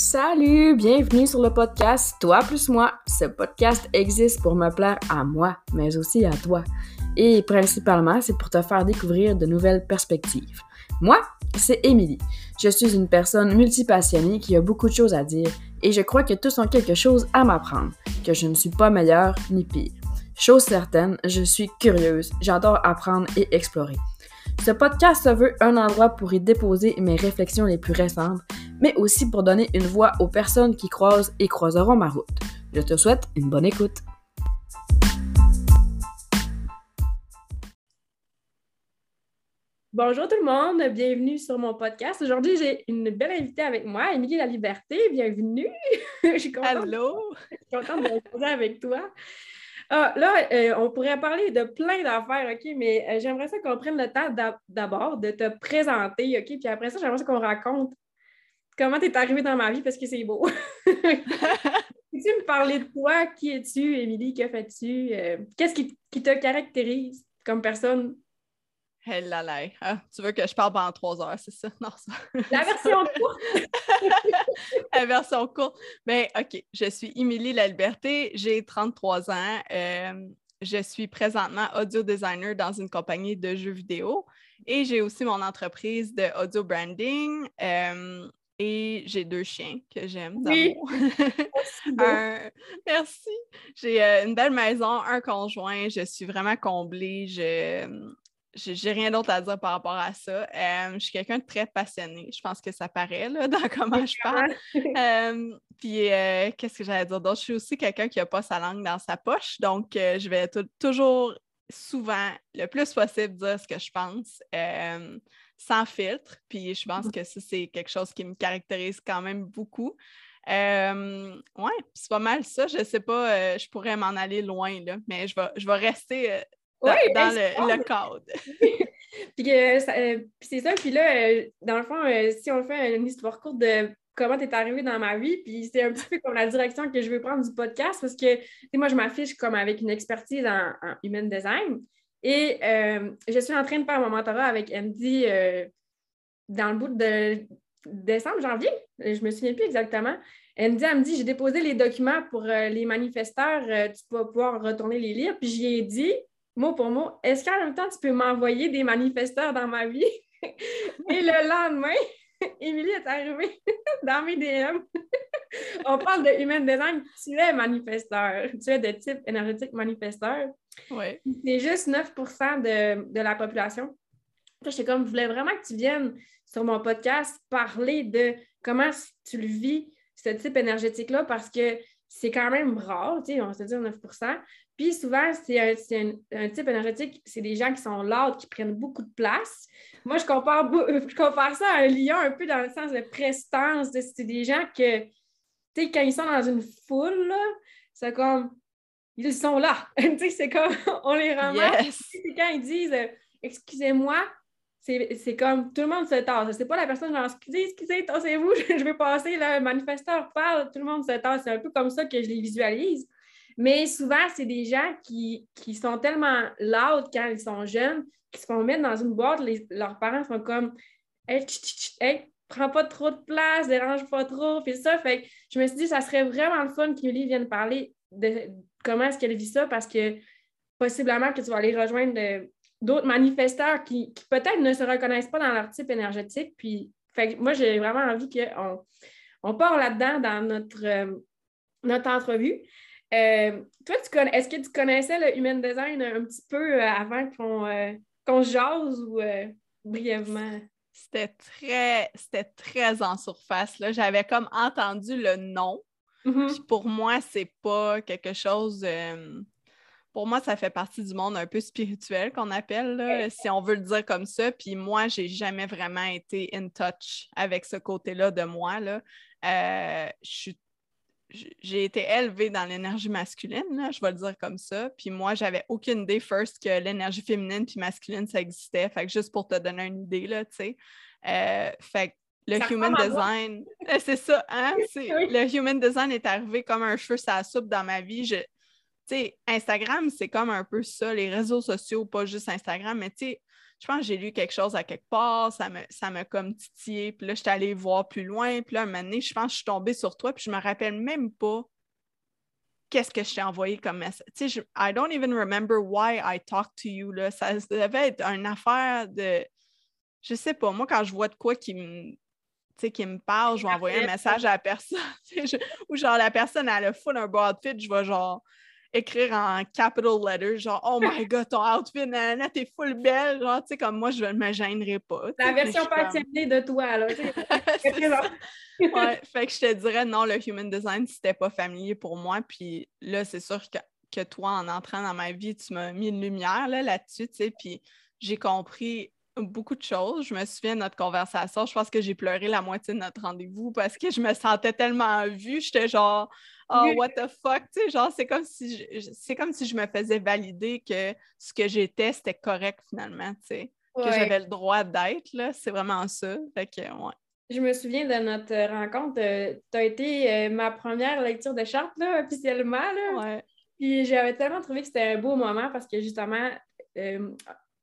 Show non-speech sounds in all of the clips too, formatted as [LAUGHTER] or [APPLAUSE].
Salut, bienvenue sur le podcast Toi plus moi. Ce podcast existe pour me plaire à moi, mais aussi à toi. Et principalement, c'est pour te faire découvrir de nouvelles perspectives. Moi, c'est Émilie. Je suis une personne multipassionnée qui a beaucoup de choses à dire et je crois que tous ont quelque chose à m'apprendre, que je ne suis pas meilleure ni pire. Chose certaine, je suis curieuse, j'adore apprendre et explorer. Ce podcast se veut un endroit pour y déposer mes réflexions les plus récentes, mais aussi pour donner une voix aux personnes qui croisent et croiseront ma route. Je te souhaite une bonne écoute. Bonjour tout le monde, bienvenue sur mon podcast. Aujourd'hui, j'ai une belle invitée avec moi, Émilie La Liberté. Bienvenue. [LAUGHS] je suis contente, Allô? Je suis contente de être avec toi. Ah, là, euh, on pourrait parler de plein d'affaires, OK, mais euh, j'aimerais ça qu'on prenne le temps d'abord de te présenter, OK, puis après ça, j'aimerais ça qu'on raconte comment tu es arrivée dans ma vie parce que c'est beau. [LAUGHS] Peux-tu me parler de toi? Qui es-tu, Émilie? Que fais-tu? Euh, qu'est-ce qui, qui, te caractérise comme personne? Elle là là. Ah, tu veux que je parle pendant trois heures, c'est ça? Non, ça. [LAUGHS] [LAUGHS] La version courte. La version courte. Mais OK, je suis Émilie La Liberté, j'ai 33 ans. Euh, je suis présentement audio designer dans une compagnie de jeux vidéo et j'ai aussi mon entreprise de audio branding. Euh, et j'ai deux chiens que j'aime oui. [LAUGHS] Merci. J'ai euh, une belle maison, un conjoint. Je suis vraiment comblée. Je j'ai rien d'autre à dire par rapport à ça. Euh, je suis quelqu'un de très passionné. Je pense que ça paraît là, dans [LAUGHS] comment je parle. Euh, puis, euh, qu'est-ce que j'allais dire d'autre? Je suis aussi quelqu'un qui n'a pas sa langue dans sa poche. Donc, je vais toujours, souvent, le plus possible, dire ce que je pense sans filtre. Puis, je pense que ça, c'est quelque chose qui me caractérise quand même beaucoup. Euh, ouais, c'est pas mal ça. Je sais pas, je pourrais m'en aller loin, là, mais je vais, je vais rester dans, le, cadre. [LAUGHS] Euh, euh, puis, c'est ça. Puis là, euh, dans le fond, si on fait une histoire courte de comment tu es arrivé dans ma vie, puis c'est un petit peu comme la direction que je veux prendre du podcast parce que moi, je m'affiche comme avec une expertise en, human design. Et je suis en train de faire mon mentorat avec Andy dans le bout de décembre, janvier. Je me souviens plus exactement. Andy, elle me dit J'ai déposé les documents pour les manifesteurs, tu vas pouvoir retourner les lire. Puis j'y ai dit mot pour mot, est-ce qu'en même temps, tu peux m'envoyer des manifesteurs dans ma vie? [LAUGHS] Et le lendemain, [LAUGHS] Émilie est arrivée [LAUGHS] dans mes DM. [LAUGHS] On parle de human design. Tu es manifesteur. Tu es de type énergétique manifesteur. Oui. C'est juste 9 de, de la population. J'étais comme, je voulais vraiment que tu viennes sur mon podcast parler de comment tu le vis, ce type énergétique-là, parce que c'est quand même rare, tu sais, on se dit 9 Puis souvent, c'est un, type énergétique, c'est des gens qui sont lourds, qui prennent beaucoup de place. Moi, je compare, [LAUGHS] je compare ça à un lion un peu dans le sens de prestance. c'est des gens que, tu sais, quand ils sont dans une foule, c'est comme, ils sont là. [LAUGHS] tu sais, c'est comme, [LAUGHS] on les ramasse. C'est quand ils disent, excusez-moi, c'est comme tout le monde se tasse. C'est pas la personne genre excusez, excusez, tassez-vous, je vais passer, le manifesteur parle, tout le monde se tasse. C'est un peu comme ça que je les visualise. Mais souvent, c'est des gens qui, sont tellement loud quand ils sont jeunes, qui se font mettre dans une boîte, leurs parents sont comme Hey, hey, prends pas trop de place, dérange pas trop, puis ça. Fait je me suis dit, ça serait vraiment le fun qu'Yuli vienne parler de comment est-ce qu'elle vit ça parce que possiblement que tu vas aller rejoindre d'autres manifesteurs qui, peut-être ne se reconnaissent pas dans leur type énergétique. Puis, fait, moi, j'ai vraiment envie qu'on on part là-dedans dans notre, euh, notre entrevue. Euh, toi, tu connais, est-ce que tu connaissais le Human Design un petit peu euh, avant qu'on qu'on jase ou brièvement? C'était très, c'était très en surface. J'avais comme entendu le nom. Mm-hmm. pour moi, c'est pas quelque chose pour moi, ça fait partie du monde un peu spirituel qu'on appelle, si on veut le dire comme ça. Puis moi, j'ai jamais vraiment été in touch avec ce côté-là de moi. Là. Euh, j'ai été élevée dans l'énergie masculine, je vais le dire comme ça. Puis moi, j'avais aucune idée, first, que l'énergie féminine puis masculine, ça existait. Fait que juste pour te donner une idée, là, tu sais. Euh, fait que le human design, [LAUGHS] c'est ça, hein? Le human design est arrivé comme un cheveu sa soupe dans ma vie. Je, sais, Instagram, c'est comme un peu ça, les réseaux sociaux, pas juste Instagram, mais tu sais, je pense que j'ai lu quelque chose à quelque part, ça m'a ça comme titillé, puis là, j'étais allée voir plus loin, puis là, un moment donné, je pense que je suis tombée sur toi, puis je me rappelle même pas qu'est-ce que je t'ai envoyé comme message. Tu sais, I don't even remember why I talked to you, là. Ça devait être une affaire de... Je sais pas, moi, quand je vois de quoi qui me qui me parle, je vais envoyer un message à la personne. [LAUGHS] ou genre la personne a le full un beau outfit, je vais genre écrire en capital letters, genre Oh my god, ton outfit, nanana, t'es full belle. Genre, tu sais, comme moi, je ne me gênerai pas. La version passionnée de toi, là. [LAUGHS] ouais, fait que je te dirais non, le human design, c'était pas familier pour moi. Puis là, c'est sûr que, que, toi, en entrant dans ma vie, tu m'as mis une lumière là-dessus, tu sais, puis j'ai compris beaucoup de choses. Je me souviens de notre conversation. Je pense que j'ai pleuré la moitié de notre rendez-vous parce que je me sentais tellement vue. J'étais genre, oh, what the fuck, tu sais, genre, c'est comme si je, c'est comme si je me faisais valider que ce que j'étais, c'était correct finalement, tu sais, que j'avais le droit d'être, là. C'est vraiment ça. Fait que, ouais. Je me souviens de notre rencontre. Euh, tu as été euh, ma première lecture de charte, là, officiellement, là. Ouais. Puis j'avais tellement trouvé que c'était un beau moment parce que justement, euh,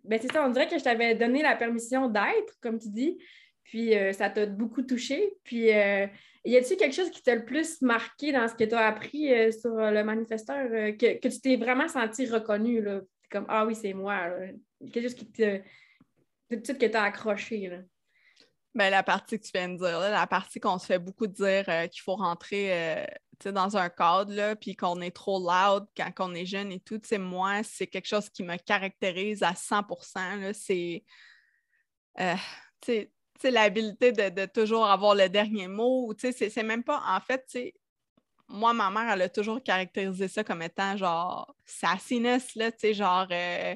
ben c'est ça, on dirait que je t'avais donné la permission d'être, comme tu dis, puis euh, ça t'a beaucoup touché. Puis euh, y a-t-il quelque chose qui t'a le plus marqué dans ce que tu as appris euh, sur le manifesteur, que, tu t'es vraiment senti reconnu, comme Ah oui, c'est moi. Quelque chose qui te. Tout de suite que accroché. Là. Ben, la partie que tu viens de dire, la partie qu'on se fait beaucoup dire qu'il faut rentrer dans un cadre, là, puis qu'on est trop loud quand on est jeune et tout, moi, c'est quelque chose qui me caractérise à 100% C'est euh, l'habilité de, toujours avoir le dernier mot. C'est même pas, en fait, moi, ma mère, elle a toujours caractérisé ça comme étant genre sassiness, là, genre euh,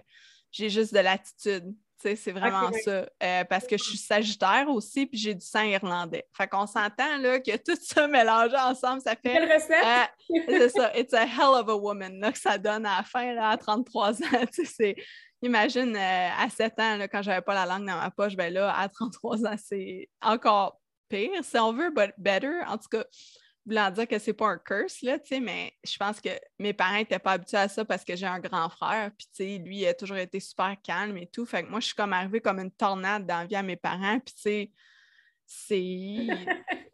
j'ai juste de l'attitude c'est vraiment ça. Euh, parce que je suis sagittaire aussi, puis j'ai du sang irlandais. Fait qu'on s'entend là, que tout ça mélangé ensemble, ça fait. Quelle recette? Euh, c'est [LAUGHS] ça. It's a hell of a woman là, que ça donne à la fin, là, à 33 ans. [LAUGHS] Imagine euh, à 7 ans, là, quand j'avais pas la langue dans ma poche, ben là, à 33 ans, c'est encore pire, si on veut, but better. En tout cas, voulant dire que c'est pas un curse, là, mais je pense que mes parents n'étaient pas habitués à ça parce que j'ai un grand frère, puis lui, il a toujours été super calme et tout. Fait que moi, je suis comme arrivée comme une tornade dans la vie à mes parents, puis tu sais, c'est.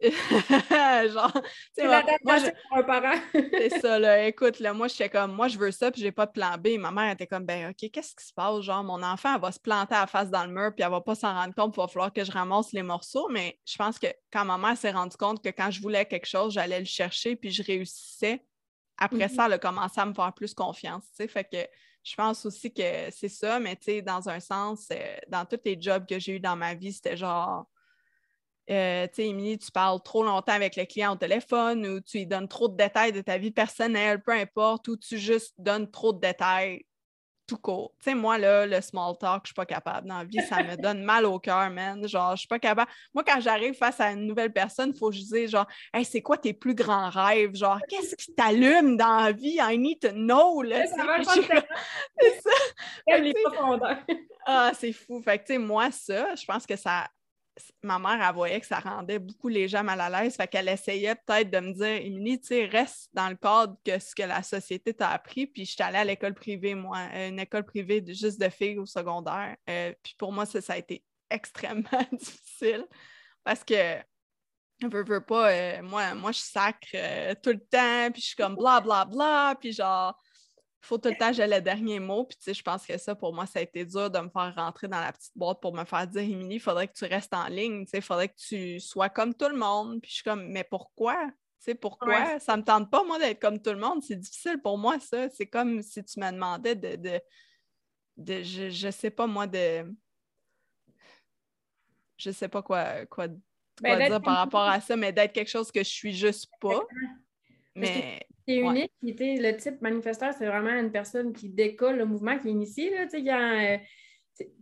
[LAUGHS] [LAUGHS] genre. C'est moi, je... pour un parent. [LAUGHS] c'est ça, là. Écoute, là, moi, j'étais comme, moi, je veux ça, puis j'ai pas de plan B. Ma mère était comme, ben, OK, qu'est-ce qui se passe? Genre, mon enfant, elle va se planter à la face dans le mur, puis elle va pas s'en rendre compte, il va falloir que je ramasse les morceaux. Mais je pense que quand ma mère s'est rendue compte que quand je voulais quelque chose, j'allais le chercher, puis je réussissais, après ça, mm-hmm. elle a commencé à me faire plus confiance, tu sais. Fait que je pense aussi que c'est ça, mais tu sais, dans un sens, euh, dans tous les jobs que j'ai eu dans ma vie, c'était genre euh, tu sais, Émilie, tu parles trop longtemps avec le client au téléphone ou tu lui donnes trop de détails de ta vie personnelle, peu importe, ou tu juste donnes trop de détails tout court. Tu sais, moi, là, le small talk, je suis pas capable. Dans la vie, ça me [LAUGHS] donne mal au cœur, man. Genre, je suis pas capable. Moi, quand j'arrive face à une nouvelle personne, il faut que je dise, genre, hey, c'est quoi tes plus grands rêves? Genre, qu'est-ce qui t'allume dans la vie? I need to know, là. Ça C'est [LAUGHS] ça. les profondeurs. Ah, c'est fou. Fait que, tu sais, moi, ça, je pense que ça ma mère, elle voyait que ça rendait beaucoup les gens mal à l'aise. Fait qu'elle essayait peut-être de me dire Émilie, tu sais, reste dans le cadre que ce que la société t'a appris. Puis je suis allée à l'école privée, moi, euh, une école privée de, juste de filles au secondaire. Euh, puis pour moi, ça, a été [LAUGHS] extrêmement [LAUGHS] difficile parce que je veux pas, euh, moi, moi, je sacre tout le temps, puis je suis comme bla bla bla, puis genre, faut tout le temps j'ai le dernier mot. Puis, tu sais, je pense que ça, pour moi, ça a été dur de me faire rentrer dans la petite boîte pour me faire dire, Émilie, il faudrait que tu restes en ligne, tu sais, il faudrait que tu sois comme tout le monde. Puis, je suis comme, mais pourquoi? Tu sais, pourquoi? Ça me tente pas, moi, d'être comme tout le monde. C'est difficile pour moi, ça. C'est comme si tu me demandais de. de, je, je sais pas, moi, de. Je sais pas quoi, quoi, ben, dire par rapport à ça, mais d'être quelque chose que je suis juste pas. Mais. C'est unique. Le type manifesteur, c'est vraiment une personne qui décolle le mouvement, qui initie. Là, quand euh,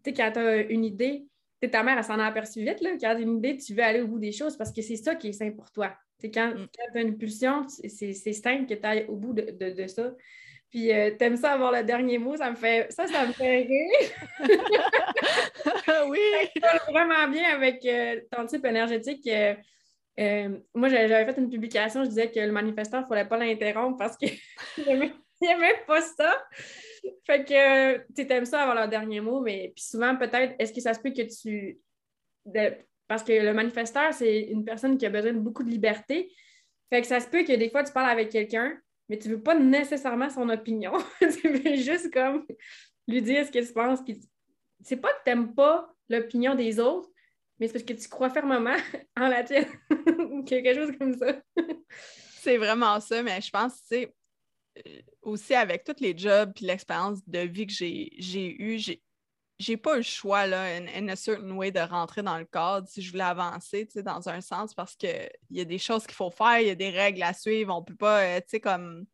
quand tu as une idée, ta mère, elle s'en a aperçu vite. Là, quand tu as une idée, tu veux aller au bout des choses parce que c'est ça qui est simple pour toi. quand, mm. tu as une pulsion, c'est simple que tu ailles au bout de, ça. Puis euh, t'aimes ça avoir le dernier mot, ça me fait ça, ça me fait rire. [LAUGHS] oui. ça vraiment bien avec euh, ton type énergétique. Euh, moi, j'avais fait une publication, je disais que le manifestant, il ne fallait pas l'interrompre parce que [LAUGHS] il aimait pas ça. Fait que tu aimes ça avoir leur dernier mot, mais puis souvent, peut-être, est-ce que ça se peut que tu. Parce que le manifesteur, c'est une personne qui a besoin de beaucoup de liberté. Fait que ça se peut que des fois, tu parles avec quelqu'un, mais tu veux pas nécessairement son opinion. [LAUGHS] tu veux juste comme lui dire ce que tu penses. C'est pas que tu n'aimes pas l'opinion des autres, mais c'est parce que tu crois fermement [LAUGHS] en la tienne. [LAUGHS] Quelque chose comme ça. [LAUGHS] c'est vraiment ça, mais je pense, tu sais, euh, aussi avec tous les jobs et l'expérience de vie que j'ai eue, j'ai pas le choix, là, in, a certain way, de rentrer dans le cadre si je voulais avancer, tu sais, dans un sens, parce qu'il y a des choses qu'il faut faire, il y a des règles à suivre, on peut pas, euh, tu sais, comme,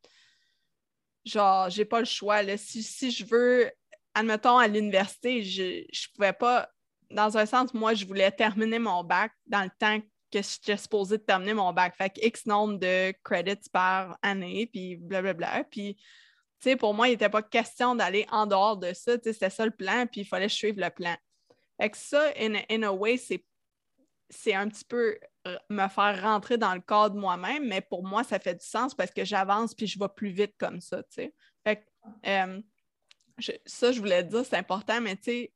genre, j'ai pas le choix, là. Si, si je veux, admettons, à l'université, je, je pouvais pas, dans un sens, moi, je voulais terminer mon bac dans le temps que j'étais supposée de terminer mon bac. Fait que X nombre de credits par année, puis blablabla. Puis, tu sais, pour moi, il n'était pas question d'aller en dehors de ça. Tu sais, c'était ça le plan, puis il fallait suivre le plan. Fait que ça, in a, way, c'est un petit peu me faire rentrer dans le cadre moi-même, mais pour moi, ça fait du sens parce que j'avance puis je vais plus vite comme ça, tu sais. Fait que, euh, ça, je voulais dire, c'est important, mais tu sais,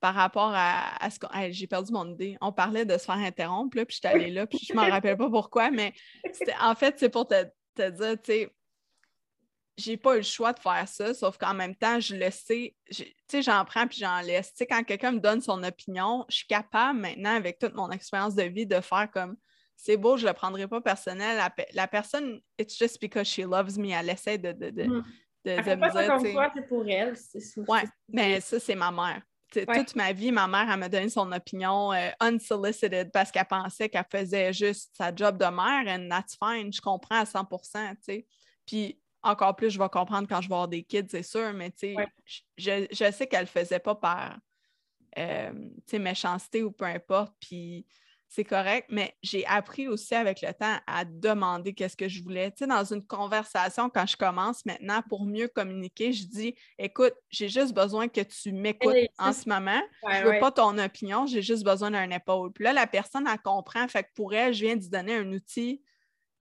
par rapport à, ce qu'on. J'ai perdu mon idée. On parlait de se faire interrompre, puis je suis allée là, puis je ne m'en rappelle pas pourquoi, mais en fait, c'est pour te, dire, tu sais, j'ai pas eu le choix de faire ça, sauf qu'en même temps, je le sais, tu sais, j'en prends puis j'en laisse. Tu sais, quand quelqu'un me donne son opinion, je suis capable maintenant, avec toute mon expérience de vie, de faire comme c'est beau, je ne le prendrai pas personnel. La, personne, it's just because she loves me, elle essaie de, de, de, mm. de, de me dire. c'est pour elle. Oui, mais ça, c'est ma mère. Toute ma vie, ma mère, elle m'a donné son opinion euh, unsolicited parce qu'elle pensait qu'elle faisait juste sa job de mère, and that's fine, je comprends à 100% Puis encore plus, je vais comprendre quand je vais avoir des kids, c'est sûr, mais je, je, sais qu'elle ne le faisait pas par euh, méchanceté ou peu importe. Puis c'est correct, mais j'ai appris aussi avec le temps à demander qu'est-ce que je voulais. Tu sais, dans une conversation, quand je commence maintenant, pour mieux communiquer, je dis écoute, j'ai juste besoin que tu m'écoutes en ce moment. je ne veux pas ton opinion, j'ai juste besoin d'un épaule. Puis là, la personne, elle comprend. Fait que pour elle, je viens d'y donner un outil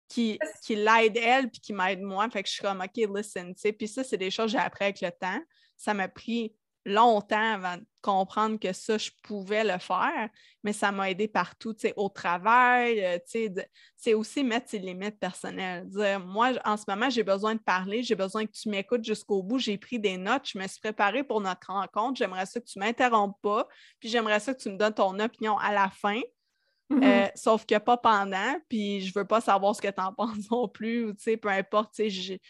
qui, qui l'aide elle puis qui m'aide moi. Fait que je suis comme OK, listen. Tu sais. Puis ça, c'est des choses que j'ai appris avec le temps. Ça m'a pris longtemps avant de comprendre que ça, je pouvais le faire, mais ça m'a aidé partout, tu sais, au travail, euh, tu sais, c'est aussi mettre ses limites personnelles. Dire, moi, en ce moment, j'ai besoin de parler, j'ai besoin que tu m'écoutes jusqu'au bout, j'ai pris des notes, je me suis préparée pour notre rencontre, j'aimerais ça que tu ne m'interrompes pas, puis j'aimerais ça que tu me donnes ton opinion à la fin. Mm-hmm. Euh, sauf que pas pendant, puis je veux pas savoir ce que tu en [LAUGHS] penses non plus, ou tu sais, peu importe, tu sais,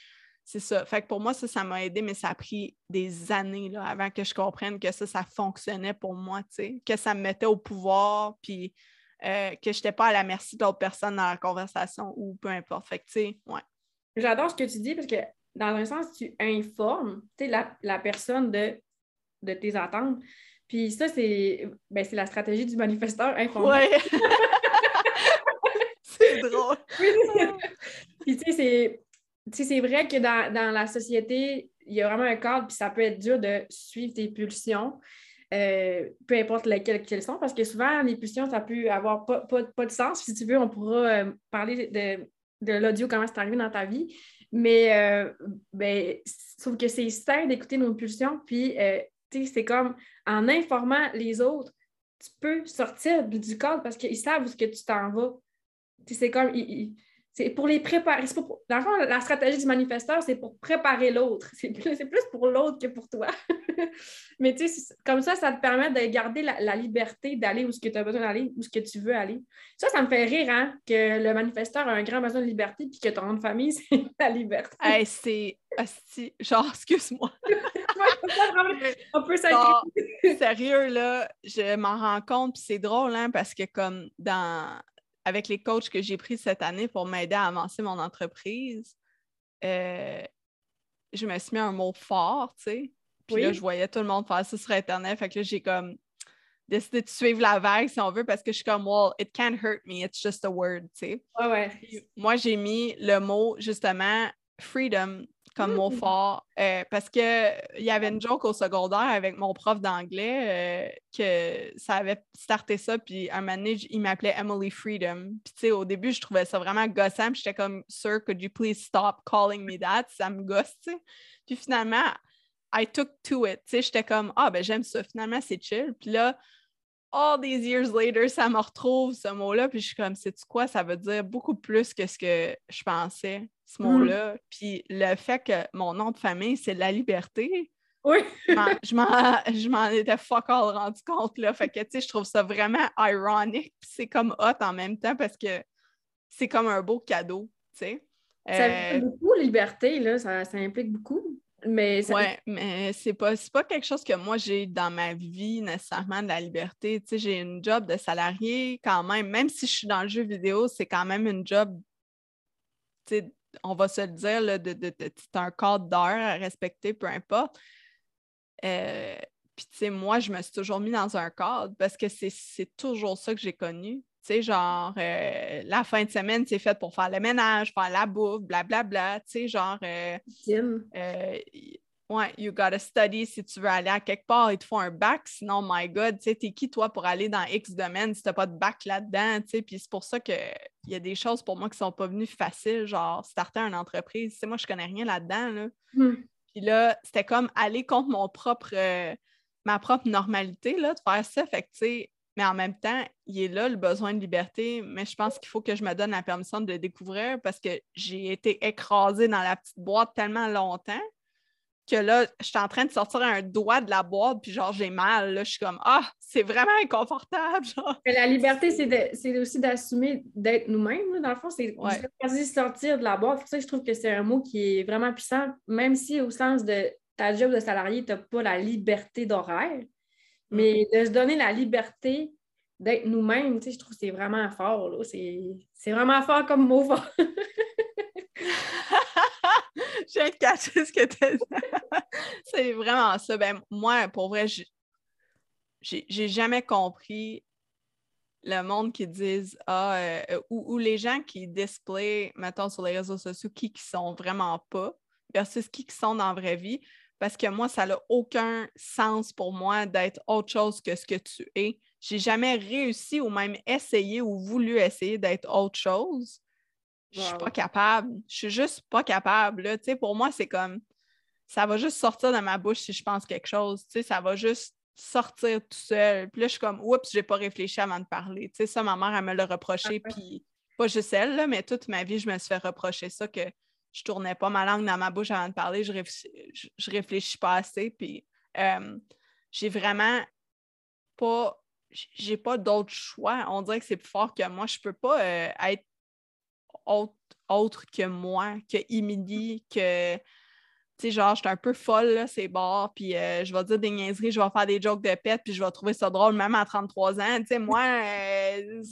c'est ça. Fait que pour moi, ça, ça m'a aidé, mais ça a pris des années là, avant que je comprenne que ça, ça fonctionnait pour moi, que ça me mettait au pouvoir, puis euh, que je n'étais pas à la merci d'autres personnes dans la conversation ou peu importe. Fait que, tu sais, ouais. J'adore ce que tu dis parce que, dans un sens, tu informes la, la personne de, de tes attentes. Puis ça, c'est ben, la stratégie du manifesteur informé. Ouais. [LAUGHS] [LAUGHS] c'est drôle. Puis tu sais, c'est c'est vrai que dans, la société, il y a vraiment un cadre, puis ça peut être dur de suivre tes pulsions, euh, peu importe lesquelles qu'elles sont, parce que souvent, les pulsions, ça peut avoir pas, de sens. Si tu veux, on pourra euh, parler de, l'audio, comment c'est arrivé dans ta vie. Mais euh, ben, sauf que c'est sain d'écouter nos pulsions, puis c'est comme en informant les autres, tu peux sortir du cadre parce qu'ils savent où ce que tu t'en vas. C'est comme, c'est pour les préparer. dans le fond, la stratégie du manifesteur, c'est pour préparer l'autre. [LAUGHS] C'est plus, plus, pour l'autre que pour toi. [LAUGHS] Mais tu sais, comme ça, ça te permet de garder la, liberté d'aller où ce que tu as besoin d'aller, où ce que tu veux aller. Ça, ça me fait rire, hein, que le manifesteur a un grand besoin de liberté puis que ton nom de famille, [LAUGHS] c'est la liberté. Hey, c'est. Genre, excuse-moi. On peut Sérieux, là, je m'en rends compte, puis c'est drôle, hein, parce que comme dans avec les coachs que j'ai pris cette année pour m'aider à avancer mon entreprise, euh, je me suis mis un mot fort, tu sais. Puis là, je voyais tout le monde faire ça sur Internet. Fait que là, j'ai comme décidé de suivre la vague, si on veut, parce que je suis comme, well, it can't hurt me, it's just a word, tu sais. Ouais, moi, j'ai mis le mot, justement, freedom, comme mot [LAUGHS] fort. euh, parce qu'il y avait une joke au secondaire avec mon prof d'anglais euh, que ça avait starté ça. Puis un moment donné, il m'appelait Emily Freedom. Puis tu sais, au début, je trouvais ça vraiment gossant. Puis j'étais comme, Sir, could you please stop calling me that? Ça me gosse, tu sais. Puis finalement, I took to it. Tu sais, j'étais comme, ah, ben j'aime ça. Finalement, c'est chill. Puis là, all these years later, ça me retrouve, ce mot-là. Puis je suis comme, sais-tu quoi? Ça veut dire beaucoup plus que ce que je pensais, ce Mm. mot-là. Puis le fait que mon nom de famille, c'est la liberté, Oui. [LAUGHS] je m'en- étais fuck all rendu compte, là. Fait que, tu sais, je trouve ça vraiment ironique. Puis c'est comme hot en même temps parce que c'est comme un beau cadeau, tu sais. Ça Euh, implique beaucoup, la liberté, là. Ça, ça implique beaucoup. Mais ça... Ouais, mais c'est pas, pas quelque chose que moi j'ai dans ma vie nécessairement de la liberté. Tu sais, j'ai une job de salarié quand même, même si je suis dans le jeu vidéo, c'est quand même une job, tu sais, on va se le dire, là, de, de, un cadre d'heure à respecter, peu importe. Euh, Puis, tu sais, moi, je me suis toujours mis dans un cadre parce que c'est, c'est toujours ça que j'ai connu. Tu sais, genre, euh, la fin de semaine, c'est fait pour faire le ménage, faire la bouffe, blablabla. Tu sais, genre, euh, ouais, you gotta study si tu veux aller à quelque part, il te faut un bac, sinon, my God, tu sais, t'es qui toi pour aller dans X domaine si t'as pas de bac là-dedans, tu sais, puis c'est pour ça qu'il y a des choses pour moi qui sont pas venues faciles, genre starter une entreprise, tu sais, moi, je connais rien là-dedans, là. Hmm. Puis là, c'était comme aller contre mon propre, euh, ma propre normalité, là, de faire ça, fait que, tu sais, mais en même temps, il est là le besoin de liberté, mais je pense qu'il faut que je me donne la permission de le découvrir parce que j'ai été écrasée dans la petite boîte tellement longtemps que là, je suis en train de sortir un doigt de la boîte, puis genre, j'ai mal. Là, je suis comme, ah, c'est vraiment inconfortable. Genre. Mais la liberté, c'est aussi d'assumer d'être nous-mêmes. Dans le fond, c'est Ouais. sortir de la boîte. C'est pour ça que je trouve que c'est un mot qui est vraiment puissant, même si au sens de ta job de salarié, tu n'as pas la liberté d'horaire. Mais de se donner la liberté d'être nous-mêmes, tu sais, je trouve que c'est vraiment fort. là. C'est c'est vraiment fort comme mot fort. [LAUGHS] viens de cacher ce que tu as dit. [LAUGHS] c'est vraiment ça. Ben, moi, pour vrai, j'ai- jamais compris le monde qui disent ah, euh, ou, ou les gens qui display, mettons, sur les réseaux sociaux, qui qui sont vraiment pas versus qui qui sont dans la vraie vie. Parce que moi, ça n'a aucun sens pour moi d'être autre chose que ce que tu es. J'ai jamais réussi ou même essayé ou voulu essayer d'être autre chose. Je suis Wow. pas capable. Je suis juste pas capable. là. Pour moi, c'est comme ça va juste sortir de ma bouche si je pense quelque chose. Ça va juste sortir tout seul. Puis là, je suis comme oups, j'ai pas réfléchi avant de parler. Ça, ma mère, elle me l'a reproché. Ah. Puis pas juste elle, là, mais toute ma vie, je me suis fait reprocher ça que je tournais pas ma langue dans ma bouche avant de parler. Je, réfléchis, je, je réfléchis pas assez. Puis euh, j'ai vraiment pas. J'ai pas d'autre choix. On dirait que c'est plus fort que moi. Je peux pas euh, être autre, autre que moi, que Emily, que. Tu sais, genre, je suis un peu folle, là, ces bars, puis euh, je vais dire des niaiseries, je vais faire des jokes de pète, puis je vais trouver ça drôle, même à 33 ans. Tu sais, moi, [LAUGHS] euh,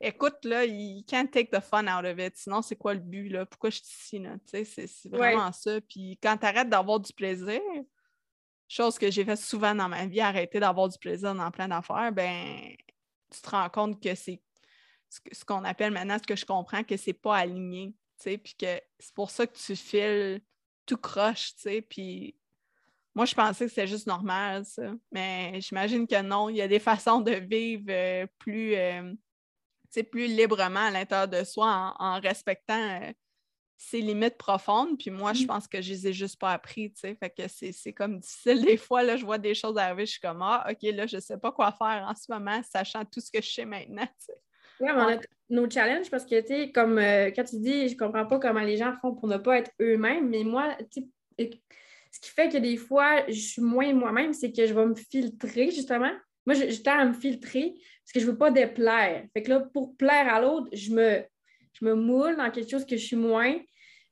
écoute, là, you can't take the fun out of it. Sinon, c'est quoi le but, là? Pourquoi je suis ici, là? Tu sais, c'est c'est vraiment ça. Puis quand tu arrêtes d'avoir du plaisir, chose que j'ai fait souvent dans ma vie, arrêter d'avoir du plaisir dans plein d'affaires, ben, tu te rends compte que c'est ce qu'on appelle maintenant, ce que je comprends, que c'est pas aligné, tu sais, puis que c'est pour ça que tu files tout croche, tu sais, puis moi, je pensais que c'était juste normal, ça, mais j'imagine que non, il y a des façons de vivre euh, plus, euh, tu sais, plus librement à l'intérieur de soi en, en respectant euh, ses limites profondes, puis moi, je Mm. pense que je les ai juste pas appris, tu sais, fait que c'est c'est comme difficile des fois, là, je vois des choses arriver, je suis comme, ah, OK, là, je sais pas quoi faire en ce moment, sachant tout ce que je sais maintenant, tu sais. Ouais, mais on a nos challenges parce que, tu sais, comme euh, quand tu dis, je comprends pas comment les gens font pour ne pas être eux-mêmes, mais moi, tu ce qui fait que des fois, je suis moins moi-même, c'est que je vais me filtrer, justement. Moi, je, je tends à me filtrer parce que je veux pas déplaire. Fait que là, pour plaire à l'autre, je me, je me moule dans quelque chose que je suis moins.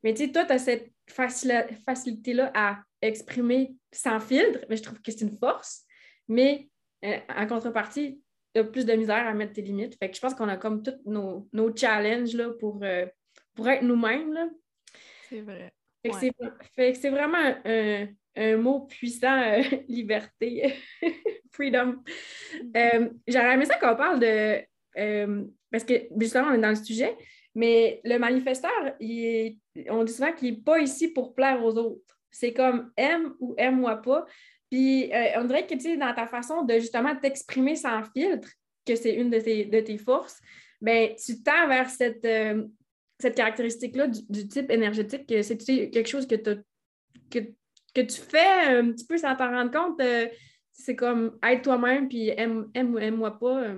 Mais tu sais, toi, tu as cette facili- facilité-là à exprimer sans filtre, mais je trouve que c'est une force. Mais euh, en contrepartie, plus de misère à mettre tes limites. Fait que je pense qu'on a comme tous nos, nos challenges là, pour, euh, pour être nous-mêmes. C'est vrai. Fait que Ouais. c'est- vraiment un, un mot puissant, euh, [LAUGHS] liberté, [LAUGHS] freedom. Euh, J'aurais aimé ça qu'on parle de. parce que justement, on est dans le sujet. Mais le manifesteur, on dit souvent qu'il n'est pas ici pour plaire aux autres. C'est comme aime ou aime-moi pas. Puis euh, on dirait que tu sais, dans ta façon de justement t'exprimer sans filtre, que c'est une de tes, de tes forces, ben, tu tends vers cette, euh, cette caractéristique-là du, type énergétique, que c'est quelque chose que, que, que, tu fais un petit peu sans t'en rendre compte? Euh, c'est comme être toi-même, puis aime, aime, aime-moi pas,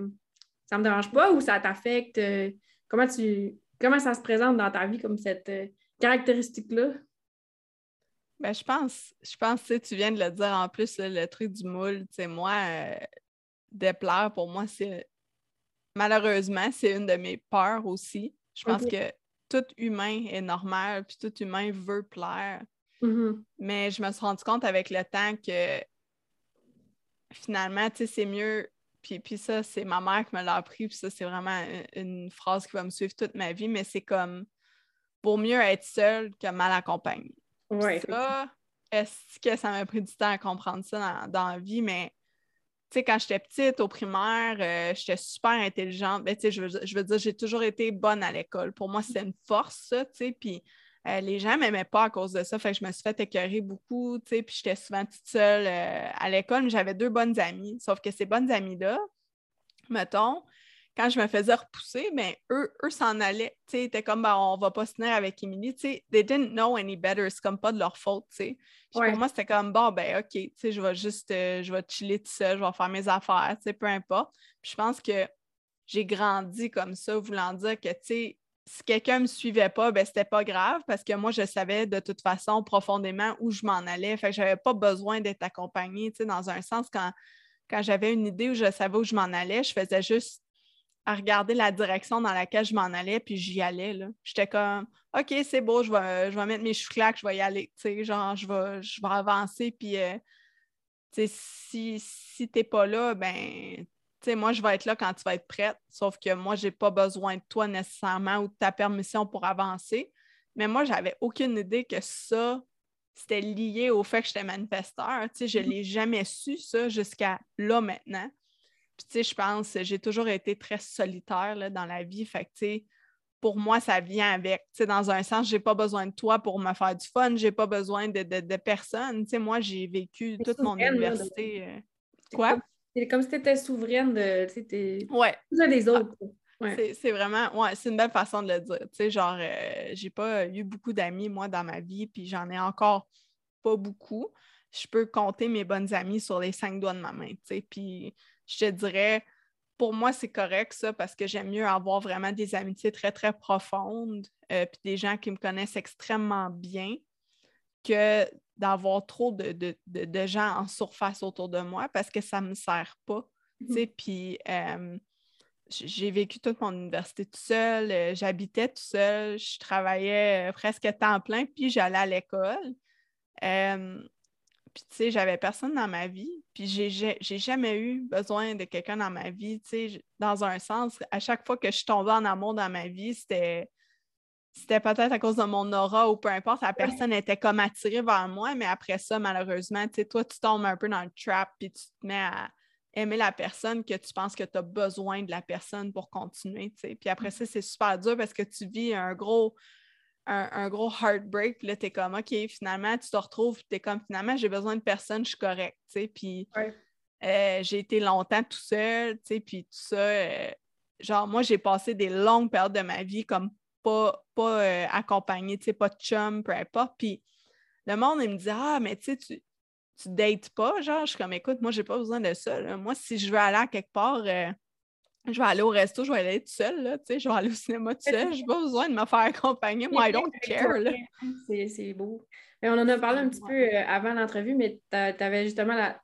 ça me dérange pas ou ça t'affecte? comment, tu, comment ça se présente dans ta vie comme cette caractéristique-là? Ben, je pense, je pense, tu viens de le dire en plus, le truc du moule, tu sais, moi, euh, déplaire, pour moi, c'est malheureusement, c'est une de mes peurs aussi. Je pense que tout humain est normal, puis tout humain veut plaire. Mm-hmm. Mais je me suis rendu compte avec le temps que finalement, tu sais, c'est mieux. Puis, puis ça, c'est ma mère qui me l'a appris, puis ça, c'est vraiment une, phrase qui va me suivre toute ma vie, mais c'est comme, vaut mieux être seul que mal accompagné. Ouais. Ça, est-ce que ça m'a pris du temps à comprendre ça dans, la vie, mais tu sais, quand j'étais petite, au primaire, euh, j'étais super intelligente. Ben, je, veux, je veux dire, j'ai toujours été bonne à l'école. Pour moi, c'est une force, ça, tu sais. Puis euh, les gens ne m'aimaient pas à cause de ça. Fait que je me suis fait écœurer beaucoup, tu sais. Puis j'étais souvent toute seule euh, à l'école, mais j'avais deux bonnes amies. Sauf que ces bonnes amies-là, mettons, quand je me faisais repousser, ben, eux, eux s'en allaient. Ils étaient comme, ben, on va pas se tenir avec Emily. They didn't know any better. C'est comme pas de leur faute. Pour moi, c'était comme, bon, ben, OK, je vais juste, euh, je vais chiller tout seul, je vais faire mes affaires, peu importe. Puis je pense que j'ai grandi comme ça, voulant dire que, si quelqu'un ne me suivait pas, ben, c'était pas grave parce que moi, je savais de toute façon profondément où je m'en allais. Fait que j'avais pas besoin d'être accompagnée, dans un sens, quand, quand j'avais une idée où je savais où je m'en allais, je faisais juste à regarder la direction dans laquelle je m'en allais, puis j'y allais. J'étais comme, OK, c'est beau, je vais, je vais mettre mes choux claques, je vais y aller. genre, je vais, je vais avancer, puis euh, si, si tu n'es pas là, ben, moi, je vais être là quand tu vas être prête. Sauf que moi, je n'ai pas besoin de toi nécessairement ou de ta permission pour avancer. Mais moi, j'avais aucune idée que ça, c'était lié au fait que j'étais manifesteur. je ne mm-hmm. l'ai jamais su, ça, jusqu'à là maintenant. Puis, tu sais, je pense, j'ai toujours été très solitaire là, dans la vie. Fait que, tu sais, pour moi, ça vient avec. Tu sais, dans un sens, j'ai pas besoin de toi pour me faire du fun, j'ai pas besoin de, de, personne. Tu sais, moi, j'ai vécu toute mon université. Euh, quoi? C'est comme si tu étais souveraine de. Tu sais, ouais. des autres. C'est vraiment, ouais, c'est une belle façon de le dire. Tu sais, genre, euh, j'ai pas eu beaucoup d'amis, moi, dans ma vie, puis j'en ai encore pas beaucoup. Je peux compter mes bonnes amies sur les cinq doigts de ma main, tu sais. Puis je te dirais, pour moi, c'est correct ça parce que j'aime mieux avoir vraiment des amitiés très, très profondes, euh, puis des gens qui me connaissent extrêmement bien que d'avoir trop de, gens en surface autour de moi parce que ça ne me sert pas. Mhm. Puis euh, j'ai vécu toute mon université tout seul, euh, j'habitais tout seul, je travaillais presque temps plein, puis j'allais à l'école. Puis, tu sais, j'avais personne dans ma vie. Puis, j'ai jamais eu besoin de quelqu'un dans ma vie. Tu sais, dans un sens, à chaque fois que je tombais en amour dans ma vie, c'était c'était peut-être à cause de mon aura ou peu importe, la personne était comme attirée vers moi, mais après ça, malheureusement, tu sais, toi, tu tombes un peu dans le trap, puis tu te mets à aimer la personne que tu penses que tu as besoin de la personne pour continuer, tu sais. Puis après ça, c'est super dur parce que tu vis un gros, un, gros heartbreak, puis là, t'es comme, OK, finalement, tu te retrouves, t'es comme, finalement, j'ai besoin de personne, je suis correcte, tu sais, puis euh, j'ai été longtemps tout seul, tu sais, puis tout ça, euh, genre, moi, j'ai passé des longues périodes de ma vie comme pas, pas euh, accompagnée, tu sais, pas de chum, peu importe, puis le monde, il me dit, ah, mais tu sais, tu tu dates pas, genre, je suis comme, écoute, moi, j'ai pas besoin de ça, Moi, si je veux aller à quelque part je vais aller au resto, je vais aller toute seule, là, je vais aller au cinéma toute seule, je n'ai pas besoin de me faire accompagner, moi, I don't care. C'est beau. Mais on en a parlé un petit peu euh, avant l'entrevue, mais tu avais justement la,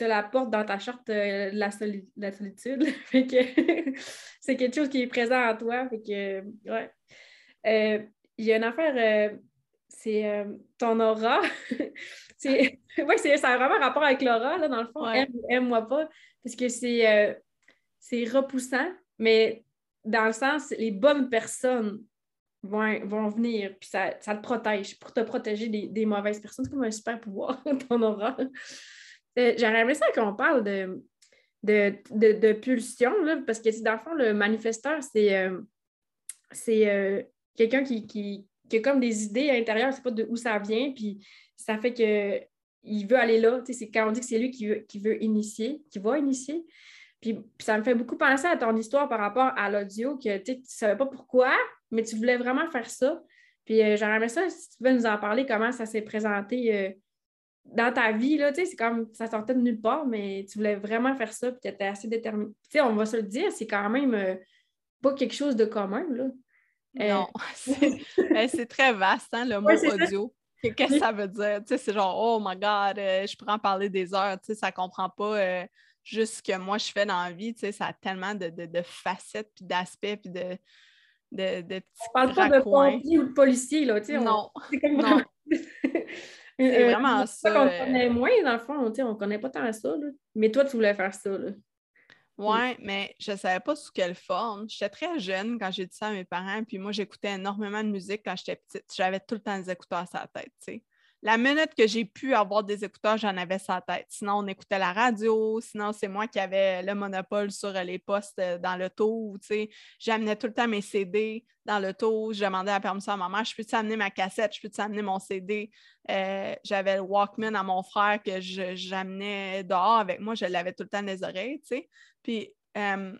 la porte dans ta charte euh, de la, solitude. [LAUGHS] [LAUGHS] c'est quelque chose qui est présent en toi. Fait que, ouais. Euh, il y a une affaire, c'est ton aura. [LAUGHS] c'est, ouais, ça a vraiment rapport avec l'aura, là, dans le fond. Aime-moi pas. Parce que c'est c'est repoussant, mais dans le sens, les bonnes personnes vont, vont venir, puis ça, ça, te protège, pour te protéger des, mauvaises personnes. C'est comme un super pouvoir, [LAUGHS] ton aura. Euh, j'aimerais aimé ça qu'on parle de, de, de, pulsion, là, parce que dans le fond, le manifesteur, c'est. Euh, c'est quelqu'un qui, qui, a comme des idées à l'intérieur, c'est pas de où ça vient, puis ça fait que il veut aller là. Quand on dit que c'est lui qui veut, qui veut initier, qui va initier. Puis, ça me fait beaucoup penser à ton histoire par rapport à l'audio, que tu ne savais pas pourquoi, mais tu voulais vraiment faire ça. Puis euh, j'aimerais ça, si tu pouvais nous en parler, comment ça s'est présenté euh, dans ta vie. Là, c'est comme ça sortait de nulle part, mais tu voulais vraiment faire ça, puis tu étais assez déterminé. on va se le dire, c'est quand même euh, pas quelque chose de commun. Là. Non, [LAUGHS] [LAUGHS] ben, c'est très vaste, hein, le mot audio. Qu'est-ce que ça veut dire? c'est genre, oh my God, je pourrais en parler des heures. Ça ne comprend pas juste ce que moi je fais dans la vie. Ça a tellement de, facettes, puis d'aspects, puis de, de, de petits On parle pas de pompier ou de policier, là, tu sais. Non, c'est vraiment... [LAUGHS] c'est euh, ça. qu'on euh, connaît moins, dans le fond, tu sais, on connaît pas tant ça, là. Mais toi, tu voulais faire ça, là. Oui, mais je ne savais pas sous quelle forme. J'étais très jeune quand j'ai dit ça à mes parents, puis moi, j'écoutais énormément de musique quand j'étais petite. J'avais tout le temps des écouteurs à sa tête, tu sais la minute que j'ai pu avoir des écouteurs, j'en avais sa tête. Sinon, on écoutait la radio, sinon, c'est moi qui avais le monopole sur les postes euh, dans l'auto. J'amenais tout le temps mes CD dans l'auto. Je demandais la permission à ma mère je peux-tu amener ma cassette, je peux-tu amener mon CD. Euh, j'avais le Walkman à mon frère que j'amenais dehors avec moi, je l'avais tout le temps dans les oreilles. Puis, euh,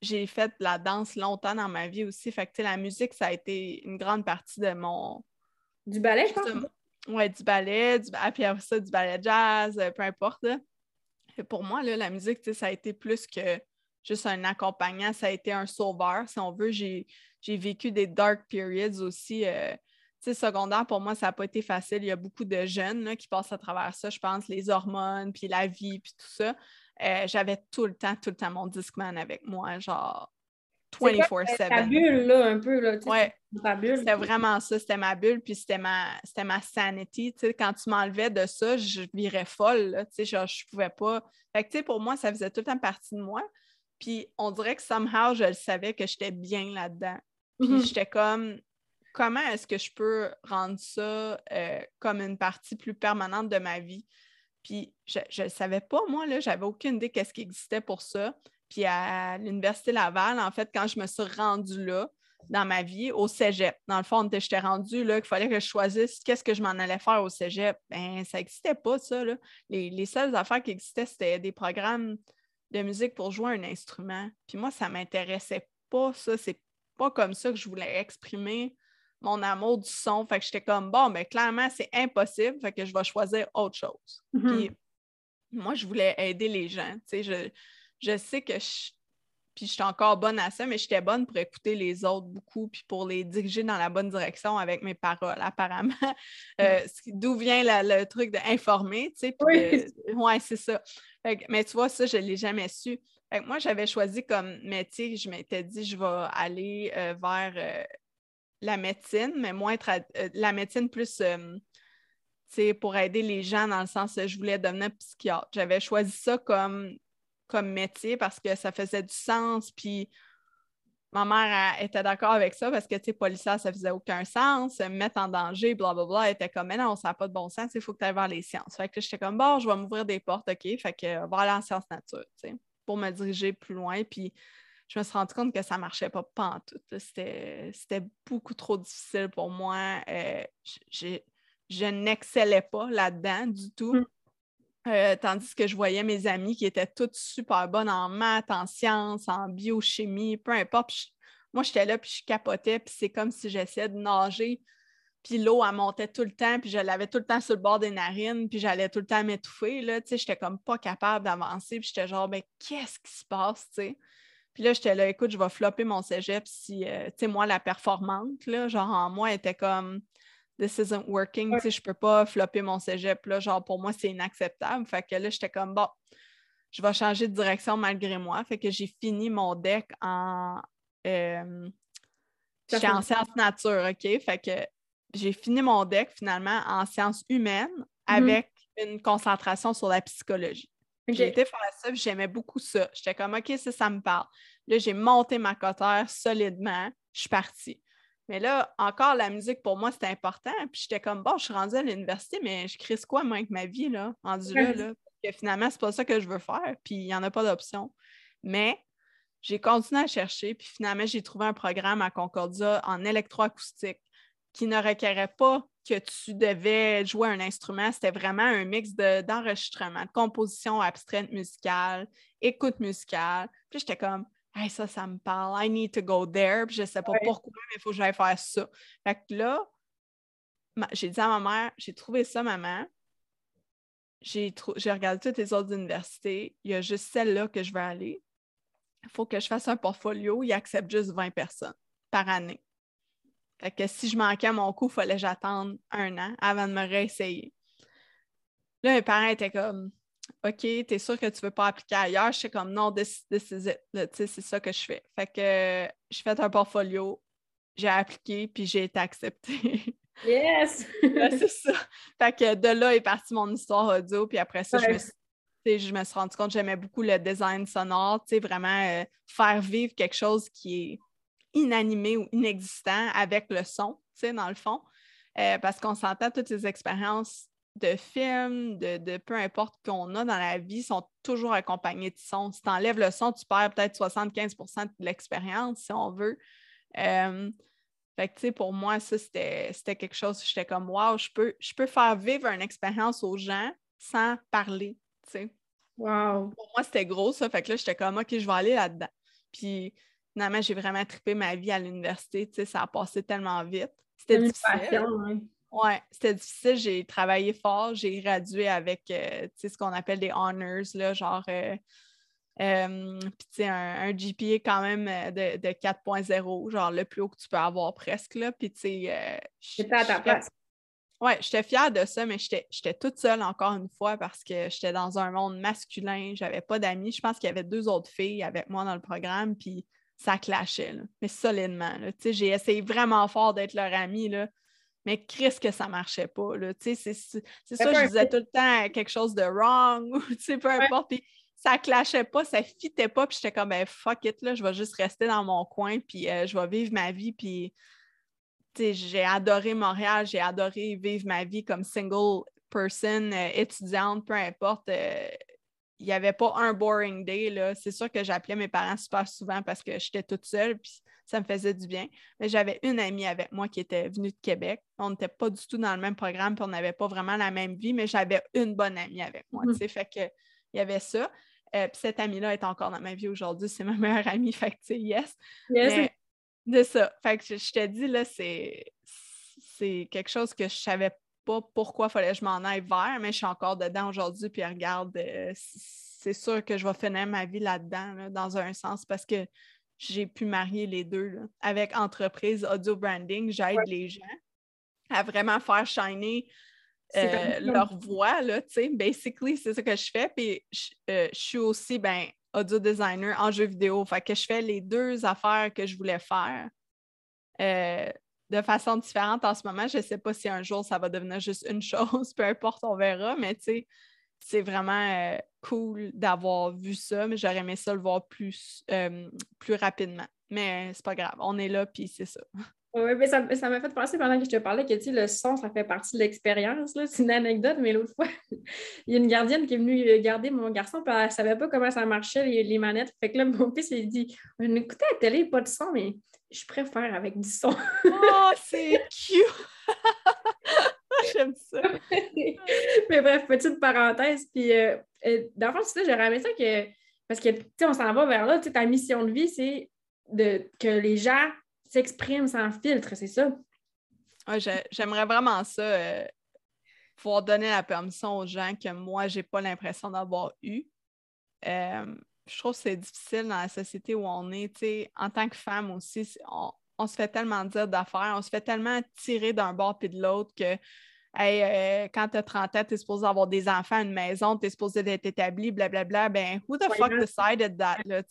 j'ai fait de la danse longtemps dans ma vie aussi. Fait que, la musique, ça a été une grande partie de mon. Du ballet, je pense. Ouais, du ballet, du, ah, puis après ça, du ballet jazz, euh, peu importe. pour moi, là, la musique, ça a été plus que juste un accompagnant, ça a été un sauveur, si on veut. J'ai, vécu des dark periods aussi. Euh, secondaire, pour moi, ça n'a pas été facile. Il y a beaucoup de jeunes qui passent à travers ça, je pense, les hormones, puis la vie, puis tout ça. Euh, j'avais tout le temps, tout le temps mon Discman avec moi, genre 24-7. Ta bulle, là, un peu, là. Ouais. C'était vraiment ça, c'était ma bulle, puis c'était ma, ma sanity. quand tu m'enlevais de ça, je virais folle, là, tu sais, genre, je pouvais pas. Fait que, pour moi, ça faisait tout le temps partie de moi. Puis on dirait que somehow, je le savais que j'étais bien là-dedans. Puis mm-hmm. j'étais comme, comment est-ce que je peux rendre ça euh, comme une partie plus permanente de ma vie? Puis je ne savais pas, moi, là, j'avais aucune idée qu'est-ce qui existait pour ça. Puis à l'Université Laval, en fait, quand je me suis rendue là, dans ma vie, au cégep. Dans le fond, j'étais rendue là qu'il fallait que je choisisse qu'est-ce que je m'en allais faire au cégep. Ben, ça n'existait pas, ça. Là. Les, seules affaires qui existaient, c'était des programmes de musique pour jouer un instrument. Puis moi, ça ne m'intéressait pas, ça. C'est pas comme ça que je voulais exprimer mon amour du son. Fait que j'étais comme, bon, mais ben, clairement, c'est impossible. Fait que je vais choisir autre chose. Mm-hmm. Puis moi, je voulais aider les gens. Tu sais, je je sais que je, puis j'étais encore bonne à ça, mais j'étais bonne pour écouter les autres beaucoup, puis pour les diriger dans la bonne direction avec mes paroles, apparemment. [LAUGHS] Euh, d'où vient le truc d'informer, tu sais. Oui, ouais, c'est ça. mais tu vois, ça, je ne l'ai jamais su. moi, j'avais choisi comme métier, je m'étais dit, je vais aller euh, vers euh, la médecine, mais moins la médecine plus pour aider les gens dans le sens je voulais devenir psychiatre. J'avais choisi ça comme comme métier parce que ça faisait du sens. Puis ma mère était d'accord avec ça parce que, tu sais, policière, ça faisait aucun sens. Se mettre en danger, blablabla. Elle était comme, mais non, ça n'a pas de bon sens, il faut que tu ailles voir les sciences. Fait que j'étais comme, bon, je vais m'ouvrir des portes, OK. Fait que, va aller en sciences nature, tu sais, pour me diriger plus loin. Puis je me suis rendu compte que ça ne marchait pas, pas en tout. C'était beaucoup trop difficile pour moi. Euh, je n'excellais pas là-dedans du tout. Mm. Euh, tandis que je voyais mes amis qui étaient toutes super bonnes en maths, en sciences, en biochimie, peu importe. moi, j'étais là, puis je capotais, puis c'est comme si j'essayais de nager, puis l'eau, elle montait tout le temps, puis je l'avais tout le temps sur le bord des narines, puis j'allais tout le temps m'étouffer, là, tu sais, j'étais comme pas capable d'avancer, puis j'étais genre, ben, qu'est-ce qui se passe, tu sais? Puis là, j'étais là, écoute, je vais flopper mon cégep si, euh, tu sais, moi, la performante, là, genre en moi, était comme, this isn't working, tu sais, je peux pas flopper mon cégep, là, genre pour moi, c'est inacceptable. Fait que là, j'étais comme, bon, je vais changer de direction malgré moi. Fait que j'ai fini mon deck en, euh, en sciences nature, OK? Fait que j'ai fini mon deck finalement en sciences humaines mm-hmm. avec une concentration sur la psychologie. J'ai été faire ça, j'aimais beaucoup ça. J'étais comme, OK, ça, ça me parle. Là, j'ai monté ma cotère solidement, je suis partie. Mais là, encore, la musique, pour moi, c'était important. Puis j'étais comme, bon, je suis rendue à l'université, mais je crée quoi, moi, avec ma vie, là, rendu là, là? que finalement, c'est pas ça que je veux faire, puis il n'y en a pas d'option. Mais j'ai continué à chercher, puis finalement, j'ai trouvé un programme à Concordia en électroacoustique qui ne requérait pas que tu devais jouer un instrument. C'était vraiment un mix d'enregistrement, de, composition abstraite musicale, écoute musicale. Puis j'étais comme, hey, ça, ça me parle, I need to go there. Puis je ne sais pas pourquoi, mais il faut que j'aille faire ça. Fait que là, j'ai dit à ma mère, j'ai trouvé ça, maman. J'ai regardé toutes les autres universités. Il y a juste celle-là que je veux aller il faut que je fasse un portfolio, il accepte juste 20 personnes par année. Fait que si je manquais à mon coup, il fallait que j'attende un an avant de me réessayer. Là, mes parents étaient comme OK, t'es sûr que tu ne veux pas appliquer ailleurs? Je suis comme non, this, is it. C'est ça que je fais. Fait que je fais un portfolio, j'ai appliqué, puis j'ai été acceptée. Yes! [LAUGHS] c'est ça. Fait que de là est partie mon histoire audio, puis après ça, je me suis je me suis rendu compte que j'aimais beaucoup le design sonore, vraiment euh, faire vivre quelque chose qui est inanimé ou inexistant avec le son, dans le fond. Euh, parce qu'on s'entend toutes ces expériences de films, de, peu importe qu'on a dans la vie, sont toujours accompagnées de son. Si tu enlèves le son, tu perds peut-être 75% de l'expérience, si on veut. Euh, fait que, pour moi, ça, c'était quelque chose, j'étais comme, wow, je peux, je peux faire vivre une expérience aux gens sans parler, Wow. Pour moi, c'était gros, ça. Fait que là, j'étais comme, OK, je vais aller là-dedans. Puis, finalement, j'ai vraiment trippé ma vie à l'université. Tu sais, ça a passé tellement vite. C'était difficile. Oui, c'était difficile. J'ai travaillé fort. J'ai gradué avec euh, ce qu'on appelle des honors, là, genre euh, euh, un, un, GPA quand même de, de 4.0, genre le plus haut que tu peux avoir presque. Là. Puis, tu sais, J'étais à ta place. Oui, j'étais fière de ça, mais j'étais toute seule encore une fois parce que j'étais dans un monde masculin, j'avais pas d'amis. Je pense qu'il y avait deux autres filles avec moi dans le programme, puis ça clashait, mais solidement. J'ai essayé vraiment fort d'être leur amie, là, mais Chris que ça marchait pas. C'est ça, je disais tout le temps quelque chose de wrong, [LAUGHS] ou peu importe. Puis ça clashait pas, ça fitait pas, puis j'étais comme, ben, fuck it, là, je vais juste rester dans mon coin, puis euh, je vais vivre ma vie, puis j'ai adoré Montréal, j'ai adoré vivre ma vie comme single person, euh, étudiante, peu importe. Euh, il n'y avait pas un boring day. C'est sûr que j'appelais mes parents super souvent parce que j'étais toute seule, puis ça me faisait du bien. Mais j'avais une amie avec moi qui était venue de Québec. On n'était pas du tout dans le même programme, puis on n'avait pas vraiment la même vie, mais j'avais une bonne amie avec moi. Mm-hmm. Fait que il y avait ça. Euh, puis cette amie-là est encore dans ma vie aujourd'hui. C'est ma [LAUGHS] meilleure amie. Fait que, yes. yes. De ça. Fait que je, te dis, là, c'est, c'est quelque chose que je savais pas pourquoi il fallait que je m'en aille vers, mais je suis encore dedans aujourd'hui. Puis regarde, euh, c'est sûr que je vais finir ma vie là-dedans, dans un sens, parce que j'ai pu marier les deux. Avec entreprise audio branding, j'aide les gens à vraiment faire shiner euh, leur voix, là, tu sais. Basically, c'est ça que je fais. Puis je, euh, je suis aussi, ben, audio designer en jeu vidéo. Fait que je fais les deux affaires que je voulais faire euh, de façon différente en ce moment. Je ne sais pas si un jour ça va devenir juste une [LAUGHS] chose, peu importe, on verra, mais tu sais, c'est vraiment euh, cool d'avoir vu ça, mais j'aurais aimé ça le voir plus, euh, plus rapidement. Mais c'est pas grave, on est là, puis c'est ça. [LAUGHS] Oui, mais ça, m'a fait penser pendant que je te parlais que tu le son, ça fait partie de l'expérience. C'est une anecdote, mais l'autre fois, [LAUGHS] il y a une gardienne qui est venue euh, garder mon garçon, puis elle ne savait pas comment ça marchait, les, manettes. Fait que là, mon fils, il dit On écoutait la télé, pas de son, mais je préfère avec du son. [LAUGHS] oh, c'est cute! [LAUGHS] J'aime ça. [LAUGHS] mais bref, petite parenthèse. Puis, euh, euh, dans le fond, c'est ça, j'aurais aimé ça que. Parce que, tu sais, on s'en va vers là. Tu sais, ta mission de vie, c'est de, que les gens s'exprime sans filtre, c'est ça? J'aimerais vraiment ça, euh, pouvoir donner la permission aux gens que moi, j'ai pas l'impression d'avoir eu. Euh, je trouve que c'est difficile dans la société où on est. En tant que femme aussi, on, se fait tellement dire d'affaires, on se fait tellement tirer d'un bord puis de l'autre que euh, quand tu as 30 ans, tu es supposé avoir des enfants, une maison, tu es supposé être établi, blablabla. Ben, who the fuck decided that? Là,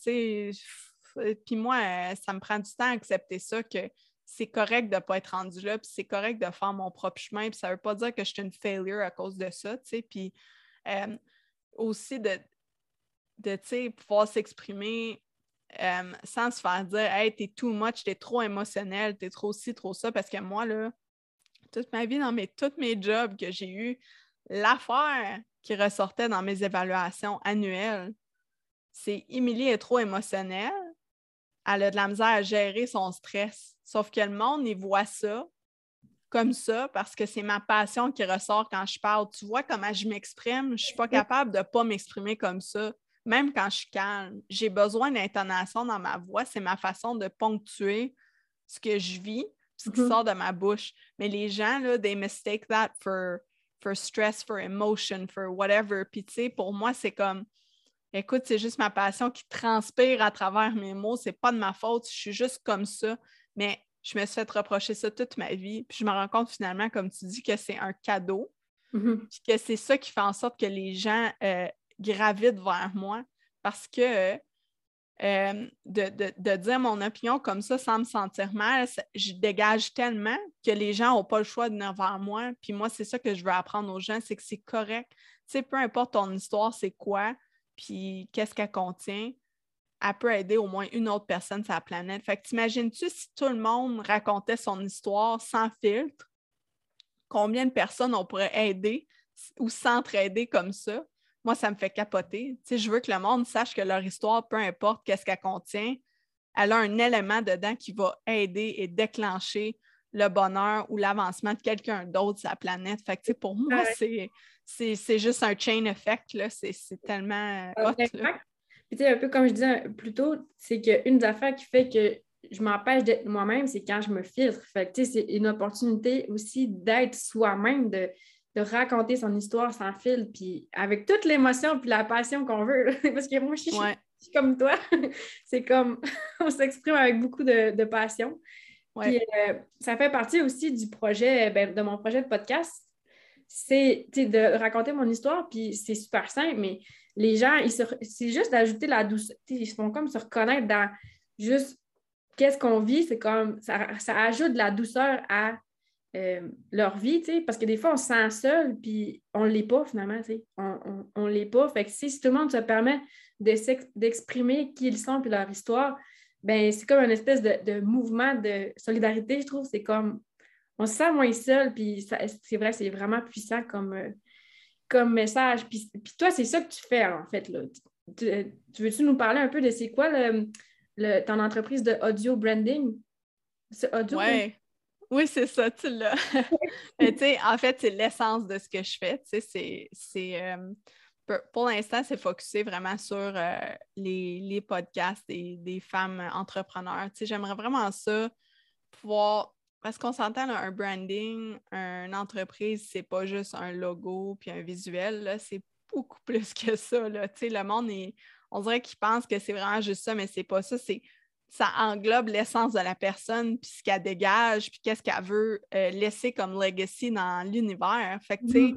puis moi, euh, ça me prend du temps à accepter ça, que c'est correct de ne pas être rendu là, puis c'est correct de faire mon propre chemin, puis ça ne veut pas dire que je suis une failure à cause de ça, tu sais, puis euh, aussi de, de pouvoir s'exprimer sans se faire dire « Hey, t'es too much, t'es trop émotionnel, t'es trop ci, trop ça », parce que moi, là, toute ma vie, dans mes, tous mes jobs que j'ai eus, l'affaire qui ressortait dans mes évaluations annuelles, c'est Émilie est trop émotionnelle, elle a de la misère à gérer son stress. Sauf que le monde, il voit ça comme ça parce que c'est ma passion qui ressort quand je parle. Tu vois comment je m'exprime? Je ne suis pas capable de ne pas m'exprimer comme ça, même quand je suis calme. J'ai besoin d'intonation dans ma voix. C'est ma façon de ponctuer ce que je vis, ce qui mm-hmm. sort de ma bouche. Mais les gens, là, they mistake that for, for stress, for emotion, for whatever. Puis, tu sais, pour moi, c'est comme écoute, c'est juste ma passion qui transpire à travers mes mots. C'est pas de ma faute. Je suis juste comme ça. Mais je me suis fait reprocher ça toute ma vie. Puis je me rends compte finalement, comme tu dis, que c'est un cadeau. Mm-hmm. Puis que c'est ça qui fait en sorte que les gens euh, gravitent vers moi. Parce que euh, de, dire mon opinion comme ça sans me sentir mal, je dégage tellement que les gens n'ont pas le choix de venir vers moi. Puis moi, c'est ça que je veux apprendre aux gens, c'est que c'est correct. Tu sais, peu importe ton histoire, c'est quoi, puis qu'est-ce qu'elle contient, elle peut aider au moins une autre personne sur la planète. Fait que t'imagines-tu si tout le monde racontait son histoire sans filtre, combien de personnes on pourrait aider ou s'entraider comme ça? Moi, ça me fait capoter. Tu je veux que le monde sache que leur histoire, peu importe qu'est-ce qu'elle contient, elle a un élément dedans qui va aider et déclencher le bonheur ou l'avancement de quelqu'un d'autre sur la planète. Fait que, pour moi, c'est c'est juste un chain effect. C'est tellement hot. Puis, un peu comme je disais plus tôt, c'est qu'une des affaires qui fait que je m'empêche d'être moi-même, c'est quand je me filtre. Fait que, c'est une opportunité aussi d'être soi-même, de, raconter son histoire sans fil, puis avec toute l'émotion puis la passion qu'on veut. [LAUGHS] Parce que moi, je suis, comme toi. [LAUGHS] c'est comme, [LAUGHS] on s'exprime avec beaucoup de, passion. Puis, euh, ça fait partie aussi du projet, ben, de mon projet de podcast c'est de raconter mon histoire, puis c'est super simple, mais les gens, c'est juste d'ajouter la douceur. Ils font comme se reconnaître dans juste qu'est-ce qu'on vit, c'est comme ça, ajoute de la douceur à euh, leur vie, parce que des fois, on se sent seul, puis on ne l'est pas finalement, on ne l'est pas. Fait que si, tout le monde se permet d'exprimer qui ils sont puis leur histoire, ben c'est comme une espèce de, de, mouvement de solidarité, je trouve. C'est comme on se sent moins seul, puis c'est vrai, c'est vraiment puissant comme, euh, comme message. Puis, toi, c'est ça que tu fais, en fait. Là. Tu, veux-tu nous parler un peu de c'est quoi le, ton entreprise de audio branding? audio? Ouais. Oui, c'est ça, tu l'as. [LAUGHS] en fait, c'est l'essence de ce que je fais. C'est, euh, pour, l'instant, c'est focusé vraiment sur euh, les, podcasts des, des femmes entrepreneurs. J'aimerais vraiment ça, pouvoir parce qu'on s'entend, un branding, une entreprise, c'est pas juste un logo puis un visuel, c'est beaucoup [LAUGHS] plus que ça. Là. Le monde, on dirait qu'il pense que c'est vraiment juste ça, mais c'est pas ça. C'est ça englobe l'essence de la personne, puis ce qu'elle dégage, puis qu'est-ce qu'elle veut euh, laisser comme legacy dans l'univers. Fait que, mm-hmm.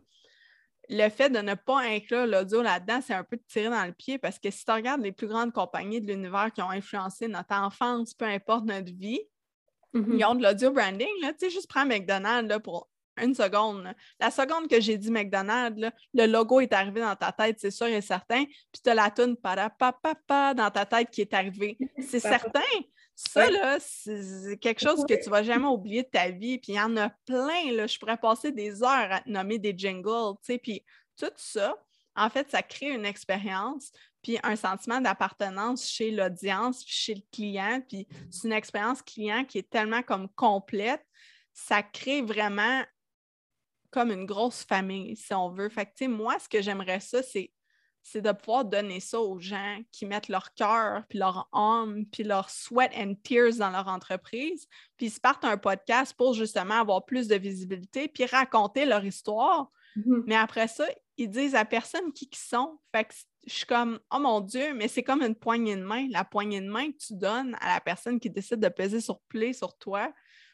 le fait de ne pas inclure l'audio là-dedans, c'est un peu de tirer dans le pied parce que si tu regardes les plus grandes compagnies de l'univers qui ont influencé notre enfance, peu importe notre vie, Mm-hmm. Ils ont de l'audio branding. Tu sais, juste prends McDonald's là, pour une seconde. La seconde que j'ai dit McDonald's, le logo est arrivé dans ta tête, c'est sûr et certain. Puis tu as la toune para papa dans ta tête qui est arrivée. C'est certain. Ça, là, c'est quelque chose que tu ne vas jamais oublier de ta vie. Puis il y en a plein. Là. Je pourrais passer des heures à te nommer des jingles. Tu sais, puis tout ça, en fait, ça crée une expérience puis un sentiment d'appartenance chez l'audience, chez le client. Puis c'est une expérience client qui est tellement comme complète, ça crée vraiment comme une grosse famille, si on veut. Fait que, moi, ce que j'aimerais ça, c'est c'est de pouvoir donner ça aux gens qui mettent leur cœur, puis leur âme, puis leur sweat and tears dans leur entreprise, puis ils se partent un podcast pour justement avoir plus de visibilité, puis raconter leur histoire. Mm-hmm. Mais après ça, ils disent à personne qui ils sont. Fait que je suis comme, oh mon Dieu, mais c'est comme une poignée de main. La poignée de main que tu donnes à la personne qui décide de peser sur play sur toi,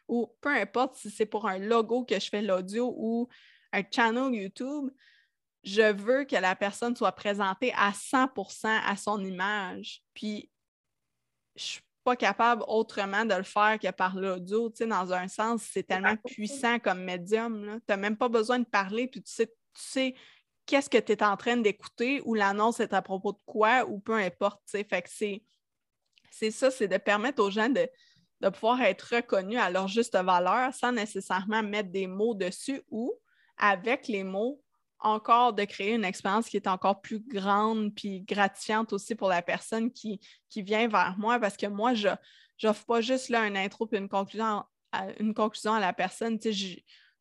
ou peu importe si c'est pour un logo que je fais l'audio ou un channel YouTube, je veux que la personne soit présentée à 100% à son image. Puis, je suis pas capable autrement de le faire que par l'audio. Tu sais, dans un sens, c'est tellement puissant comme médium. Tu n'as même pas besoin de parler, puis tu sais, tu sais qu'est-ce que tu es en train d'écouter ou l'annonce est à propos de quoi ou peu importe. Fait que c'est ça, c'est de permettre aux gens de, pouvoir être reconnus à leur juste valeur sans nécessairement mettre des mots dessus ou avec les mots encore de créer une expérience qui est encore plus grande puis gratifiante aussi pour la personne qui, qui vient vers moi parce que moi, je n'offre pas juste là une intro puis une conclusion à, une conclusion à la personne. je,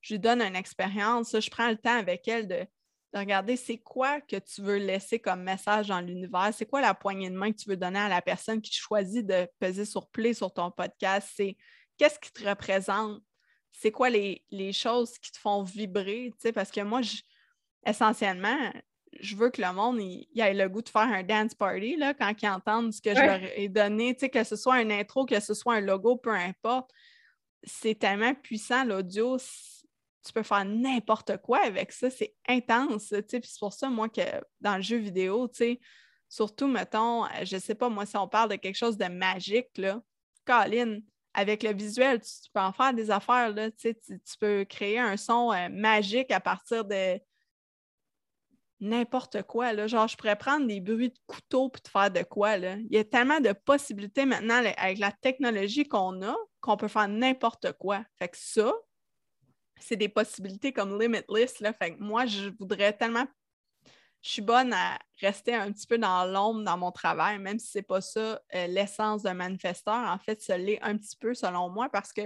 je lui donne une expérience, je prends le temps avec elle de, de regarder c'est quoi que tu veux laisser comme message dans l'univers, c'est quoi la poignée de main que tu veux donner à la personne qui choisit de peser sur play sur ton podcast, c'est qu'est-ce qui te représente, c'est quoi les, choses qui te font vibrer, parce que moi, essentiellement, je veux que le monde il, ait le goût de faire un dance party là, quand ils entendent ce que je leur ai donné, que ce soit un intro, que ce soit un logo, peu importe. C'est tellement puissant l'audio tu peux faire n'importe quoi avec ça. C'est intense. C'est pour ça, moi, que dans le jeu vidéo, surtout, mettons, euh, je sais pas, moi, si on parle de quelque chose de magique, là, Colin, avec le visuel, tu, peux en faire des affaires. Là, tu, peux créer un son euh, magique à partir de n'importe quoi. Là. Genre, je pourrais prendre des bruits de couteau pour te faire de quoi. Là. Il y a tellement de possibilités maintenant avec la technologie qu'on a qu'on peut faire n'importe quoi. Fait que ça, c'est des possibilités comme limitless. Là. Fait moi, je voudrais tellement. Je suis bonne à rester un petit peu dans l'ombre dans mon travail, même si ce n'est pas ça euh, l'essence d'un manifesteur. En fait, ça l'est un petit peu selon moi parce que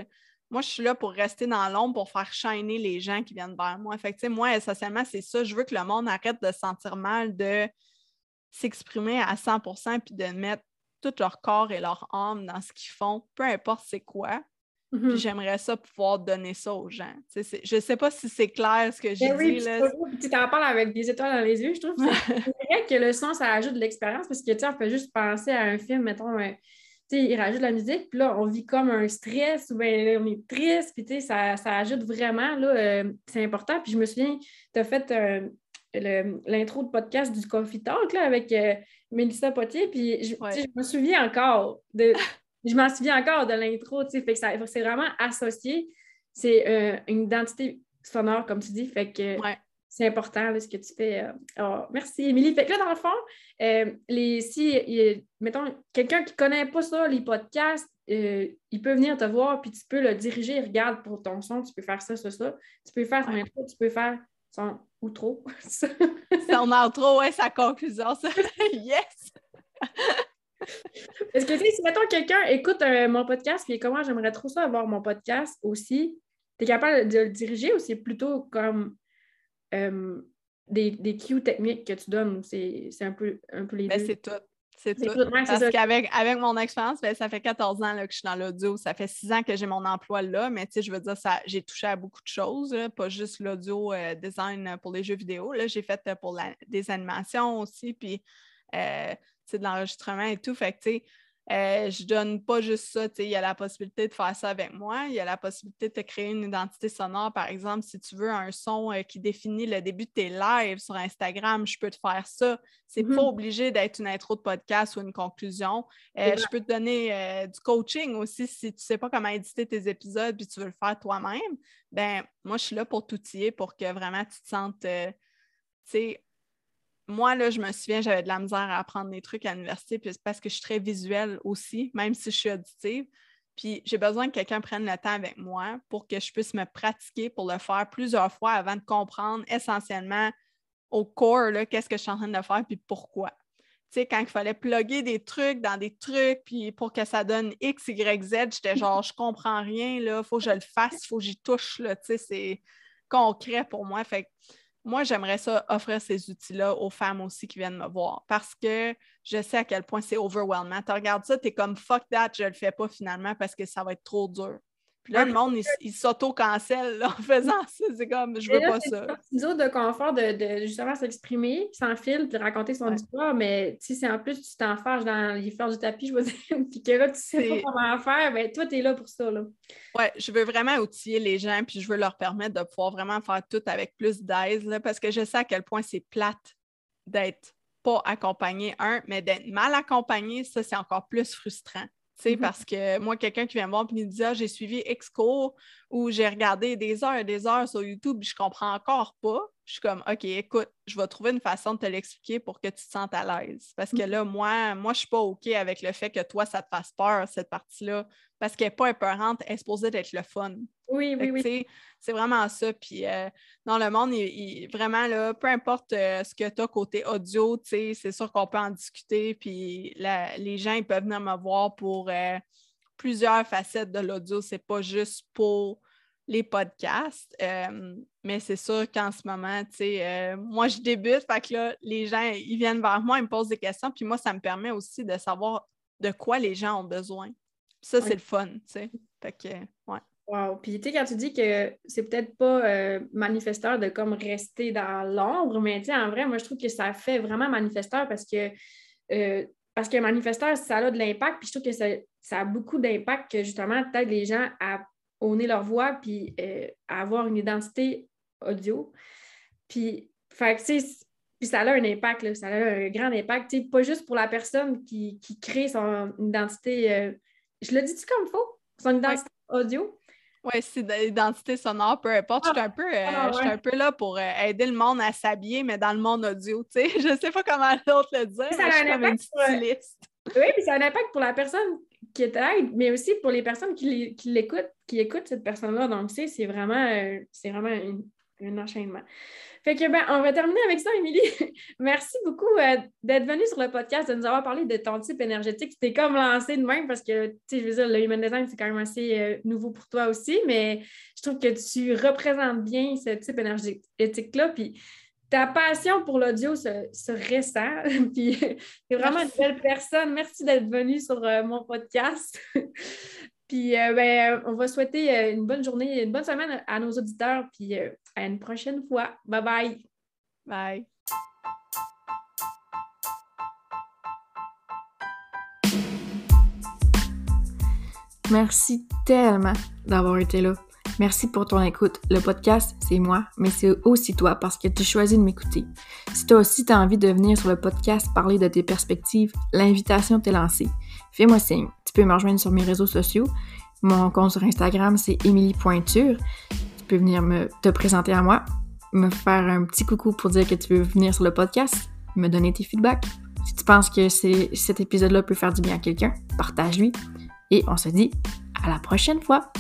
moi, je suis là pour rester dans l'ombre pour faire shiner les gens qui viennent vers moi. Fait que, moi, essentiellement, c'est ça. Je veux que le monde arrête de se sentir mal, de s'exprimer à 100% puis de mettre tout leur corps et leur âme dans ce qu'ils font, peu importe c'est quoi. Puis mm-hmm. j'aimerais ça pouvoir donner ça aux gens. je ne sais pas si c'est clair ce que j'ai ben dit. là. Tu t'en parles avec des étoiles dans les yeux, je trouve. [LAUGHS] C'est vrai que le son, ça ajoute de l'expérience parce que tu on peut juste penser à un film, mettons, euh, il rajoute de la musique, puis là, on vit comme un stress ou bien on est triste, puis ça, ça ajoute vraiment, là, euh, c'est important. Puis je me souviens, tu as fait euh, l'intro de podcast du Coffee Talk là, avec Mélissa Potier, puis je, je me souviens encore de [LAUGHS] je m'en souviens encore de l'intro, tu sais, fait que c'est vraiment associé. C'est euh, une identité sonore, comme tu dis, fait que c'est important ce que tu fais. Euh. merci, Émilie. Fait que là, dans le fond, euh, les, si, mettons, quelqu'un qui ne connaît pas ça, les podcasts, il peut venir te voir, puis tu peux le diriger. Regarde pour ton son, tu peux faire ça, ça, ça. Tu peux faire son intro, tu peux faire son outro. [LAUGHS] son intro, ouais, sa conclusion, ça. [LAUGHS] yes! Est-ce que, si mettons quelqu'un écoute euh, mon podcast, puis comment j'aimerais trop ça avoir mon podcast aussi, tu es capable de le diriger ou c'est plutôt comme euh, des, des cues techniques que tu donnes? C'est un peu, un peu les ben, deux? C'est tout. C'est tout. Parce qu'avec avec mon expérience, ben, ça fait 14 ans là, que je suis dans l'audio. Ça fait 6 ans que j'ai mon emploi là, mais je veux dire, j'ai touché à beaucoup de choses, pas juste l'audio euh, design pour les jeux vidéo. J'ai fait pour des animations aussi, puis de l'enregistrement et tout. Fait que, tu sais, euh, je donne pas juste ça, il y a la possibilité de faire ça avec moi, il y a la possibilité de te créer une identité sonore, par exemple, si tu veux un son euh, qui définit le début de tes lives sur Instagram, je peux te faire ça. C'est mm-hmm. pas obligé d'être une intro de podcast ou une conclusion. Euh, je peux te donner du coaching aussi si tu sais pas comment éditer tes épisodes puis tu veux le faire toi-même. Ben, moi, je suis là pour t'outiller pour que vraiment tu te sentes, tu sais, moi, là, je me souviens, j'avais de la misère à apprendre des trucs à l'université parce que je suis très visuelle aussi, même si je suis auditive. Puis j'ai besoin que quelqu'un prenne le temps avec moi pour que je puisse me pratiquer pour le faire plusieurs fois avant de comprendre essentiellement au corps qu'est-ce que je suis en train de faire puis pourquoi. Tu sais, quand il fallait plugger des trucs dans des trucs, puis pour que ça donne X, Y, Z, j'étais [LAUGHS] genre, je comprends rien, il faut que je le fasse, il faut que j'y touche, là, tu sais, c'est concret pour moi. Fait moi, j'aimerais ça offrir ces outils-là aux femmes aussi qui viennent me voir parce que je sais à quel point c'est overwhelming. Tu regardes ça, tu es comme fuck that, je le fais pas finalement parce que ça va être trop dur. Puis là, le monde, il, s'auto-cancelle [LAUGHS] en faisant ça. C'est comme, je veux pas ça. C'est une de confort de, justement s'exprimer sans fil puis raconter son histoire, mais si c'est en plus tu t'enfarges dans les fleurs du tapis, je veux [LAUGHS] dire, puis que là, tu sais pas comment faire, ben toi, tu es là pour ça. Là. Ouais, je veux vraiment outiller les gens puis je veux leur permettre de pouvoir vraiment faire tout avec plus d'aise parce que je sais à quel point c'est plate d'être pas accompagné, un, mais d'être mal accompagné, ça, c'est encore plus frustrant. Mm-hmm. Parce que moi, quelqu'un qui vient me voir et me dit Ah, j'ai suivi Exco ou j'ai regardé des heures et des heures sur YouTube, je comprends encore pas. je suis comme, OK, écoute, je vais trouver une façon de te l'expliquer pour que tu te sentes à l'aise. Parce que là, moi, moi, je suis pas OK avec le fait que toi, ça te fasse peur, cette partie-là, parce qu'elle n'est pas épeurante, elle est supposée d'être le fun. Oui, oui, oui. C'est vraiment ça. Puis euh, dans le monde, il, vraiment, là, peu importe euh, ce que tu as côté audio, c'est sûr qu'on peut en discuter. Puis les gens, ils peuvent venir me voir pour euh, plusieurs facettes de l'audio. C'est pas juste pour les podcasts. Euh, mais c'est sûr qu'en ce moment, tu sais, euh, moi, je débute, fait que là, les gens, ils viennent vers moi, ils me posent des questions, puis moi, ça me permet aussi de savoir de quoi les gens ont besoin. Ça, c'est le fun, tu sais. Fait que, ouais. Wow. Puis, tu sais, quand tu dis que c'est peut-être pas euh, manifesteur de comme rester dans l'ombre, mais tu sais, en vrai, moi, je trouve que ça fait vraiment manifesteur parce que, parce que manifesteur, ça a de l'impact, puis je trouve que ça, ça a beaucoup d'impact que justement, peut-être les gens à nez leur voix puis euh, avoir une identité audio. Puis, puis ça a un impact, ça a un grand impact, pas juste pour la personne qui, crée son identité, euh, je le dis-tu comme faux, son identité audio? Oui, c'est d'identité sonore, peu importe. je suis un, peu, euh, ah, un peu là pour aider le monde à s'habiller, mais dans le monde audio, tu sais. [LAUGHS] Je sais pas comment l'autre le dire, ça a un impact Oui, puis ça a un impact pour la personne qui t'aide, mais aussi pour les personnes qui l'écoutent, qui écoutent cette personne-là. Donc, c'est vraiment, euh, c'est vraiment un enchaînement. Fait que, ben, on va terminer avec ça, Émilie. [LAUGHS] Merci beaucoup euh, d'être venue sur le podcast, de nous avoir parlé de ton type énergétique. C'était comme lancé de même parce que, tu sais, je veux dire, le human design, c'est quand même assez euh, nouveau pour toi aussi, mais je trouve que tu représentes bien ce type énergétique-là. Puis, ta passion pour l'audio se, ressent. [LAUGHS] Puis, [LAUGHS] tu es vraiment une belle personne. Merci d'être venue sur euh, mon podcast. Puis, euh, ben, on va souhaiter euh, une bonne journée, une bonne semaine à nos auditeurs. Puis, à une prochaine fois. Bye bye. Bye. Merci tellement d'avoir été là. Merci pour ton écoute. Le podcast, c'est moi, mais c'est aussi toi parce que tu choisis de m'écouter. Si toi aussi tu as envie de venir sur le podcast parler de tes perspectives, l'invitation t'est lancée. Fais-moi signe. Tu peux me rejoindre sur mes réseaux sociaux. Mon compte sur Instagram, c'est Émilie Pointure. Tu peux venir me, te présenter à moi, me faire un petit coucou pour dire que tu veux venir sur le podcast, me donner tes feedbacks. Si tu penses que cet épisode-là peut faire du bien à quelqu'un, partage-lui. Et on se dit à la prochaine fois!